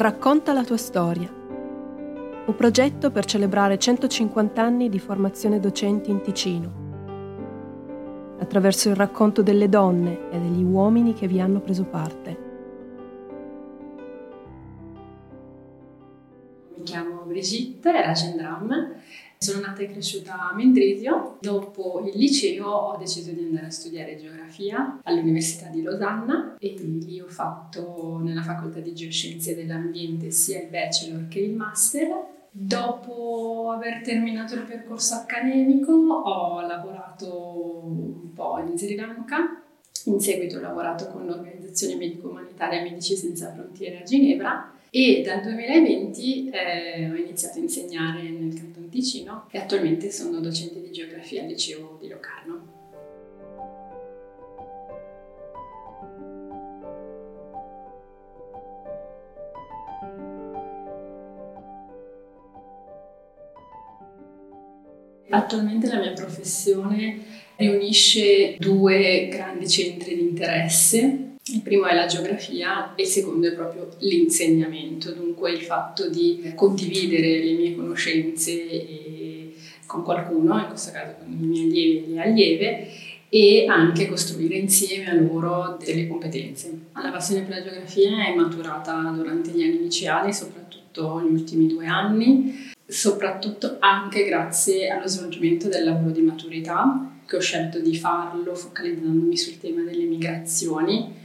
Racconta la tua storia. Un progetto per celebrare 150 anni di formazione docenti in Ticino, attraverso il racconto delle donne e degli uomini che vi hanno preso parte. Mi chiamo Brigitte Ragendram sono nata e cresciuta a Mendrisio. Dopo il liceo ho deciso di andare a studiare geografia all'Università di Losanna e lì ho fatto nella facoltà di geoscienze dell'ambiente sia il bachelor che il master. Dopo aver terminato il percorso accademico ho lavorato un po' in Sri Lanka, in seguito ho lavorato con l'organizzazione medico-umanitaria Medici Senza Frontiere a Ginevra e dal 2020 eh, ho iniziato a insegnare nel Ticino e attualmente sono docente di geografia al liceo di Locarno. Attualmente la mia professione riunisce due grandi centri di interesse il primo è la geografia e il secondo è proprio l'insegnamento, dunque il fatto di condividere le mie conoscenze con qualcuno, in questo caso con i miei allievi e le allieve, e anche costruire insieme a loro delle competenze. La passione per la geografia è maturata durante gli anni liceali, soprattutto negli ultimi due anni, soprattutto anche grazie allo svolgimento del lavoro di maturità, che ho scelto di farlo focalizzandomi sul tema delle migrazioni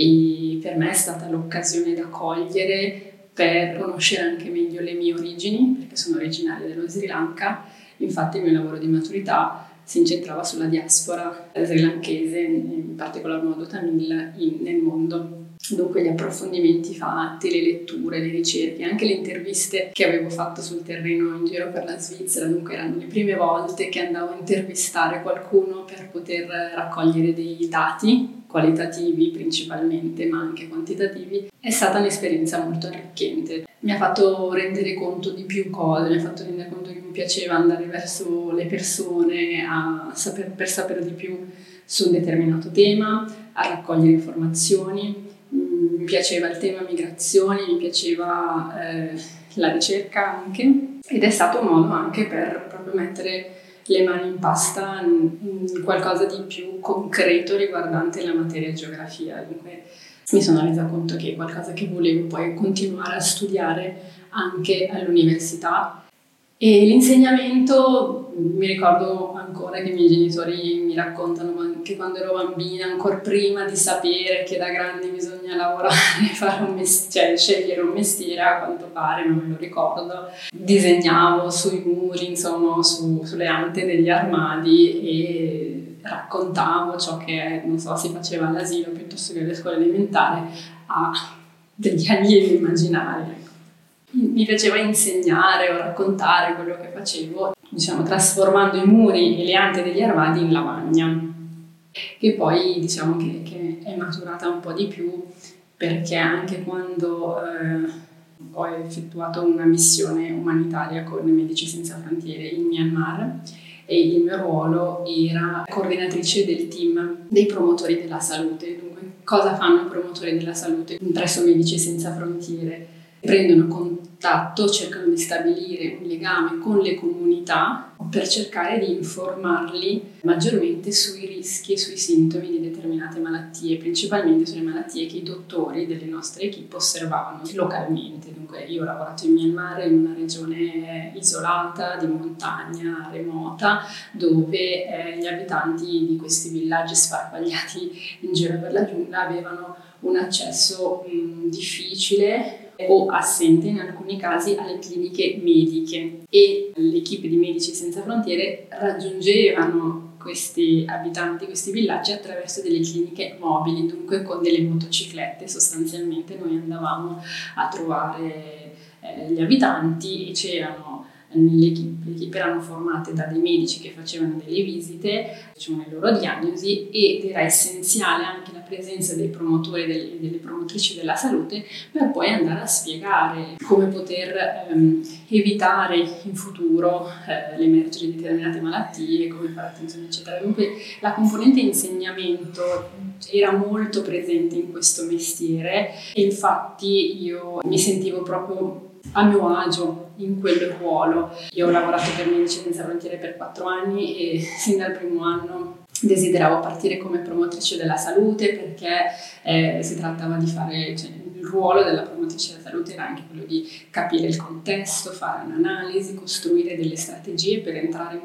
e per me è stata l'occasione da cogliere per conoscere anche meglio le mie origini, perché sono originaria dello Sri Lanka, infatti il mio lavoro di maturità si incentrava sulla diaspora sri lankese, in particolar modo Tamil, in, nel mondo. Dunque gli approfondimenti fatti, le letture, le ricerche, anche le interviste che avevo fatto sul terreno in giro per la Svizzera, dunque erano le prime volte che andavo a intervistare qualcuno per poter raccogliere dei dati qualitativi principalmente, ma anche quantitativi, è stata un'esperienza molto arricchente. Mi ha fatto rendere conto di più cose, mi ha fatto rendere conto che mi piaceva andare verso le persone saper, per sapere di più su un determinato tema, a raccogliere informazioni. Mi piaceva il tema migrazioni, mi piaceva eh, la ricerca anche ed è stato un modo anche per proprio mettere le mani in pasta in qualcosa di più concreto riguardante la materia geografia. Dunque mi sono resa conto che è qualcosa che volevo poi continuare a studiare anche all'università e l'insegnamento, mi ricordo ancora che i miei genitori mi raccontano che quando ero bambina, ancora prima di sapere che da grandi bisogna lavorare, fare un mestiere, cioè scegliere un mestiere, a quanto pare, non me lo ricordo, disegnavo sui muri, insomma, su, sulle ante degli armadi e raccontavo ciò che, non so, si faceva all'asilo piuttosto che alle scuole elementari a degli allievi immaginari mi piaceva insegnare o raccontare quello che facevo, diciamo, trasformando i muri e le ante degli armadi in lavagna, che poi diciamo che, che è maturata un po' di più perché anche quando eh, ho effettuato una missione umanitaria con Medici Senza Frontiere in Myanmar e il mio ruolo era coordinatrice del team dei promotori della salute. Dunque, cosa fanno i promotori della salute presso Medici Senza Frontiere? prendono contatto, cercano di stabilire un legame con le comunità per cercare di informarli maggiormente sui rischi e sui sintomi di determinate malattie, principalmente sulle malattie che i dottori delle nostre equip osservavano localmente. Dunque io ho lavorato in Myanmar in una regione isolata, di montagna, remota, dove eh, gli abitanti di questi villaggi sparpagliati in giro per la giungla avevano un accesso mh, difficile o assente in alcuni casi alle cliniche mediche e l'equipe di Medici Senza Frontiere raggiungevano questi abitanti, questi villaggi attraverso delle cliniche mobili, dunque con delle motociclette. Sostanzialmente noi andavamo a trovare eh, gli abitanti e c'erano. Le equipe erano formate da dei medici che facevano delle visite, facevano le loro diagnosi ed era essenziale anche la presenza dei promotori e delle promotrici della salute per poi andare a spiegare come poter ehm, evitare in futuro eh, l'emergere di determinate malattie, come fare attenzione eccetera. Dunque la componente insegnamento era molto presente in questo mestiere e infatti io mi sentivo proprio a mio agio in quel ruolo. Io ho lavorato per Medici Senza Frontiere per quattro anni e sin dal primo anno desideravo partire come promotrice della salute perché eh, si trattava di fare, cioè, il ruolo della promotrice della salute era anche quello di capire il contesto, fare un'analisi, costruire delle strategie per entrare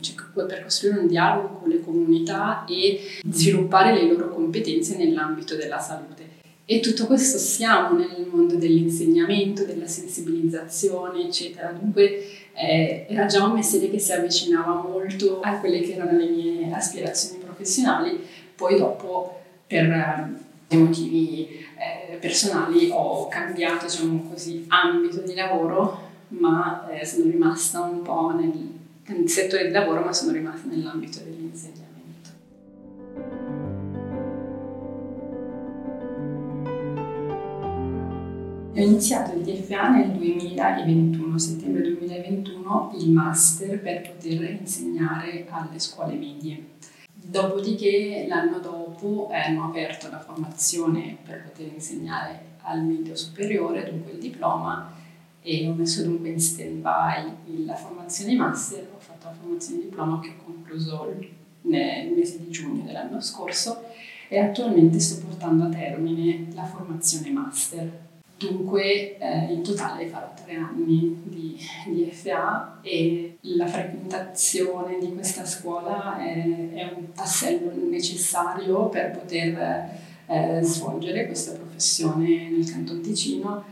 cioè, per costruire un dialogo con le comunità e sviluppare le loro competenze nell'ambito della salute. E tutto questo siamo nel mondo dell'insegnamento, della sensibilizzazione, eccetera. Dunque eh, era già un mestiere che si avvicinava molto a quelle che erano le mie aspirazioni professionali. Poi dopo, per eh, motivi eh, personali, ho cambiato, diciamo così, ambito di lavoro, ma eh, sono rimasta un po' nel, nel settore di lavoro, ma sono rimasta nell'ambito dell'insegnamento. Ho iniziato il DFA nel 2021, settembre 2021, il master per poter insegnare alle scuole medie. Dopodiché l'anno dopo hanno aperto la formazione per poter insegnare al medio superiore, dunque il diploma, e ho messo dunque in stand-by la formazione master, ho fatto la formazione diploma che ho concluso nel mese di giugno dell'anno scorso e attualmente sto portando a termine la formazione master Dunque eh, in totale farò tre anni di, di, FA e la frequentazione di questa scuola è, è un tassello necessario per poter eh, svolgere questa professione nel Canton Ticino.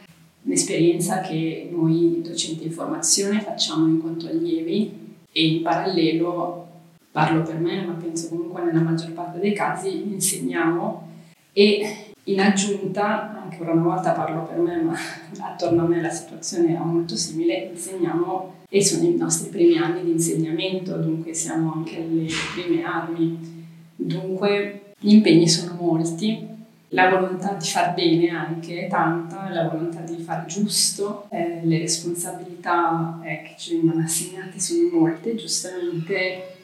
Un'esperienza che noi docenti di formazione facciamo in quanto allievi e in parallelo, parlo per me, ma penso comunque nella maggior parte dei casi, insegniamo e in aggiunta, ancora una volta parlo per me, ma attorno a me la situazione è molto simile, insegniamo e sono i nostri primi anni di insegnamento, dunque siamo anche alle prime armi. Dunque gli impegni sono molti, la volontà di far bene anche è tanta, la volontà di far giusto, eh, le responsabilità eh, che ci vengono assegnate sono molte, giustamente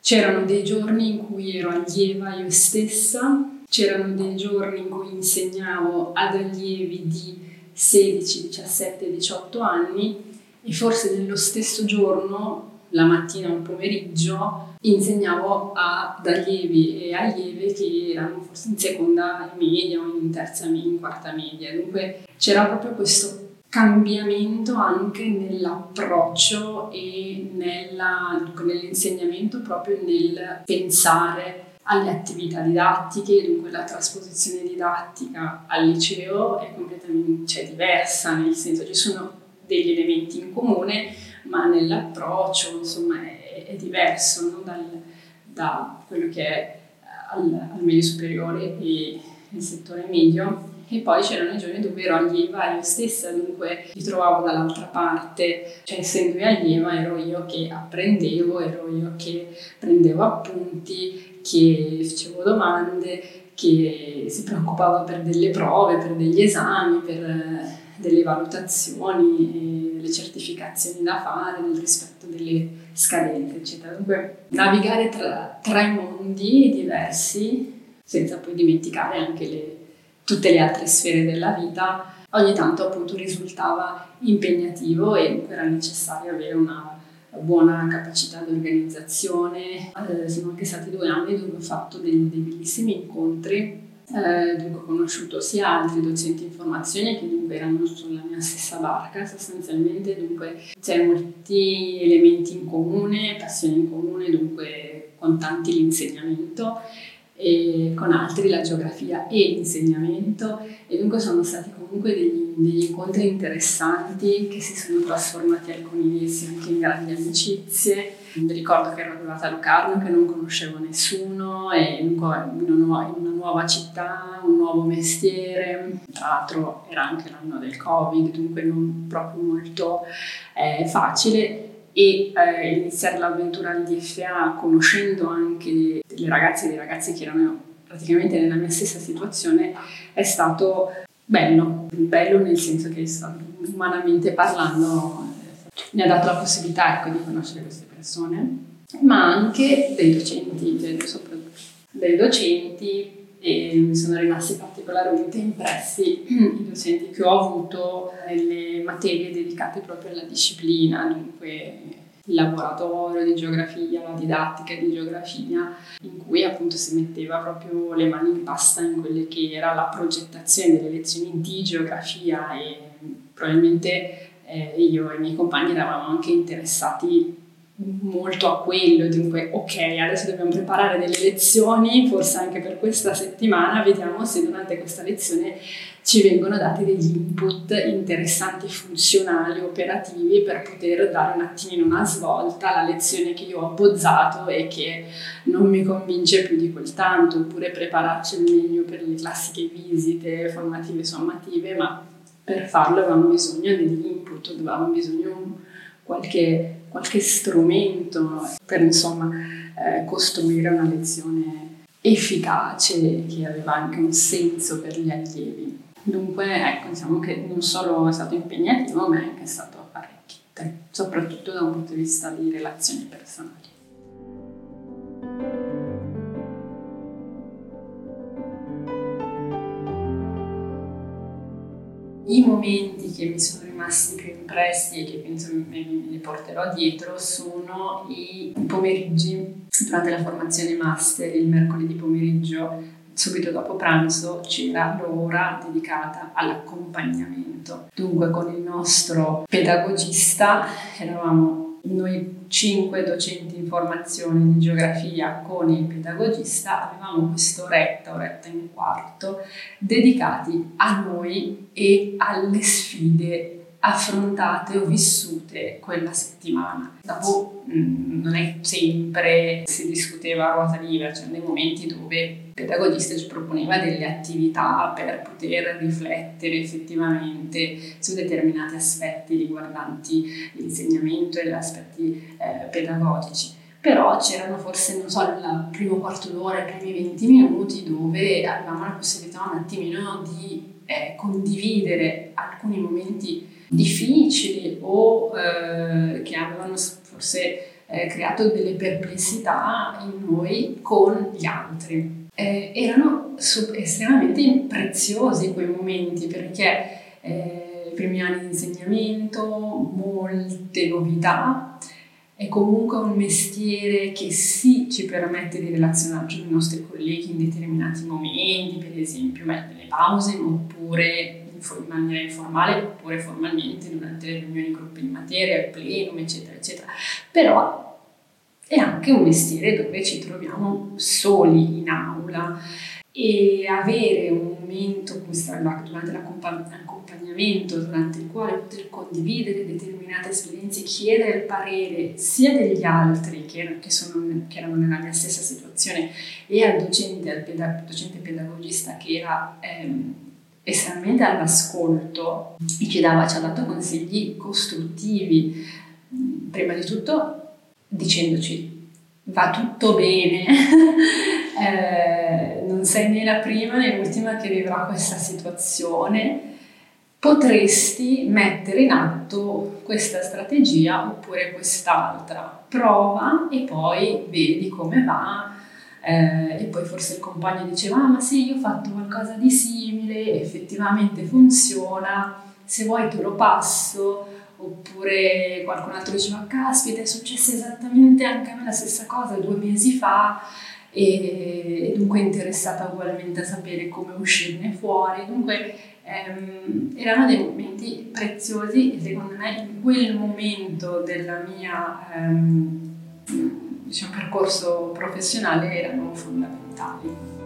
c'erano dei giorni in cui ero allieva io stessa C'erano dei giorni in cui insegnavo ad allievi di 16, 17, 18 anni e forse nello stesso giorno, la mattina o il pomeriggio, insegnavo ad allievi e allieve che erano forse in seconda media o in terza media, in quarta media. Dunque c'era proprio questo cambiamento anche nell'approccio e nella, nell'insegnamento, proprio nel pensare alle attività didattiche, dunque la trasposizione didattica al liceo è completamente cioè, diversa, nel senso ci sono degli elementi in comune, ma nell'approccio insomma è, è diverso no? Dal, da quello che è al, al medio superiore e il settore medio e poi c'erano i giorni dove ero allieva io stessa, dunque mi trovavo dall'altra parte, cioè essendo io allieva ero io che apprendevo, ero io che prendevo appunti, che facevo domande, che si preoccupava per delle prove, per degli esami, per eh, delle valutazioni, delle certificazioni da fare nel rispetto delle scadenze, eccetera. Dunque navigare tra, tra i mondi diversi senza poi dimenticare anche le tutte le altre sfere della vita, ogni tanto appunto risultava impegnativo e era necessario avere una buona capacità di organizzazione. Eh, sono anche stati due anni dove ho fatto dei, dei bellissimi incontri, eh, dove ho conosciuto sia altri docenti in formazione che dunque erano sulla mia stessa barca sostanzialmente, dunque c'è molti elementi in comune, passioni in comune, dunque con tanti l'insegnamento e con altri la geografia e l'insegnamento e dunque sono stati comunque degli, degli, incontri interessanti che si sono trasformati alcuni di essi anche in grandi amicizie. Mi ricordo che ero arrivata a Locarno che non conoscevo nessuno e dunque in una, nuova, città, un nuovo mestiere. Tra l'altro era anche l'anno del Covid, dunque non proprio molto eh, facile e eh, iniziare l'avventura al DFA conoscendo anche delle ragazze e dei ragazzi che erano praticamente nella mia stessa situazione è stato bello, bello nel senso che umanamente parlando mi ha dato la possibilità ecco, di conoscere queste persone, ma anche dei docenti, dei docenti e mi sono rimasti particolarmente impressi i docenti che ho avuto nelle materie dedicate proprio alla disciplina, dunque il laboratorio di geografia, la didattica di geografia, in cui appunto si metteva proprio le mani in pasta in quelle che era la progettazione delle lezioni di geografia e probabilmente eh, io e i miei compagni eravamo anche interessati molto a quello, dunque ok, adesso dobbiamo preparare delle lezioni, forse anche per questa settimana, vediamo se durante questa lezione ci vengono dati degli input interessanti, funzionali, operativi per poter dare un attimino una svolta alla lezione che io ho abbozzato e che non mi convince più di quel tanto, oppure prepararci al meglio per le classiche visite formative sommative, ma per farlo avevamo bisogno degli input, avevamo bisogno di qualche qualche strumento per insomma eh, costruire una lezione efficace che aveva anche un senso per gli allievi. Dunque, ecco, diciamo che non solo è stato impegnativo, ma è anche stato arricchente, soprattutto da un punto di vista di relazioni personali. I momenti che mi sono rimasti più impressi e che penso me, me li porterò dietro sono i pomeriggi durante la formazione master, il mercoledì pomeriggio subito dopo pranzo c'era l'ora dedicata all'accompagnamento. Dunque con il nostro pedagogista eravamo noi cinque docenti in formazione di geografia con il pedagogista avevamo quest'oretta, oretta e un quarto, dedicati a noi e alle sfide affrontate o vissute quella settimana. Dopo mm, non è sempre si discuteva a ruota libera, c'erano dei momenti dove il pedagogista ci proponeva delle attività per poter riflettere effettivamente su determinati aspetti riguardanti l'insegnamento e gli aspetti eh, pedagogici però c'erano forse, non so, il primo quarto d'ora, i primi 20 minuti dove avevamo la possibilità un attimino di eh, condividere alcuni momenti difficili o eh, che avevano forse eh, creato delle perplessità in noi con gli altri. Eh, erano sub- estremamente preziosi quei momenti perché eh, i primi anni di insegnamento, molte novità, è comunque un mestiere che sì ci permette di relazionarci con i nostri colleghi in determinati momenti, per esempio nelle pause, oppure in maniera informale oppure formalmente durante le riunioni gruppi di materia, il plenum, eccetera, eccetera. Però è anche un mestiere dove ci troviamo soli in aula e avere un momento durante l'accompagnamento, durante il quale poter condividere determinate esperienze, chiedere il parere sia degli altri che, che, sono, che erano nella mia stessa situazione e al docente, al pedag- docente pedagogista che era ehm, estremamente all'ascolto e ci, dava, ci ha dato consigli costruttivi, prima di tutto dicendoci va tutto bene, eh, sei né la prima né l'ultima che vivrà questa situazione, potresti mettere in atto questa strategia oppure quest'altra, prova e poi vedi come va eh, e poi forse il compagno diceva ah ma sì io ho fatto qualcosa di simile effettivamente funziona se vuoi te lo passo. Oppure qualcun altro diceva caspita è successo esattamente anche a me la stessa cosa due mesi fa e, dunque interessata ugualmente a sapere come uscirne fuori dunque ehm, erano dei momenti preziosi e secondo me in quel momento della mia ehm, diciamo per percorso professionale erano fondamentali.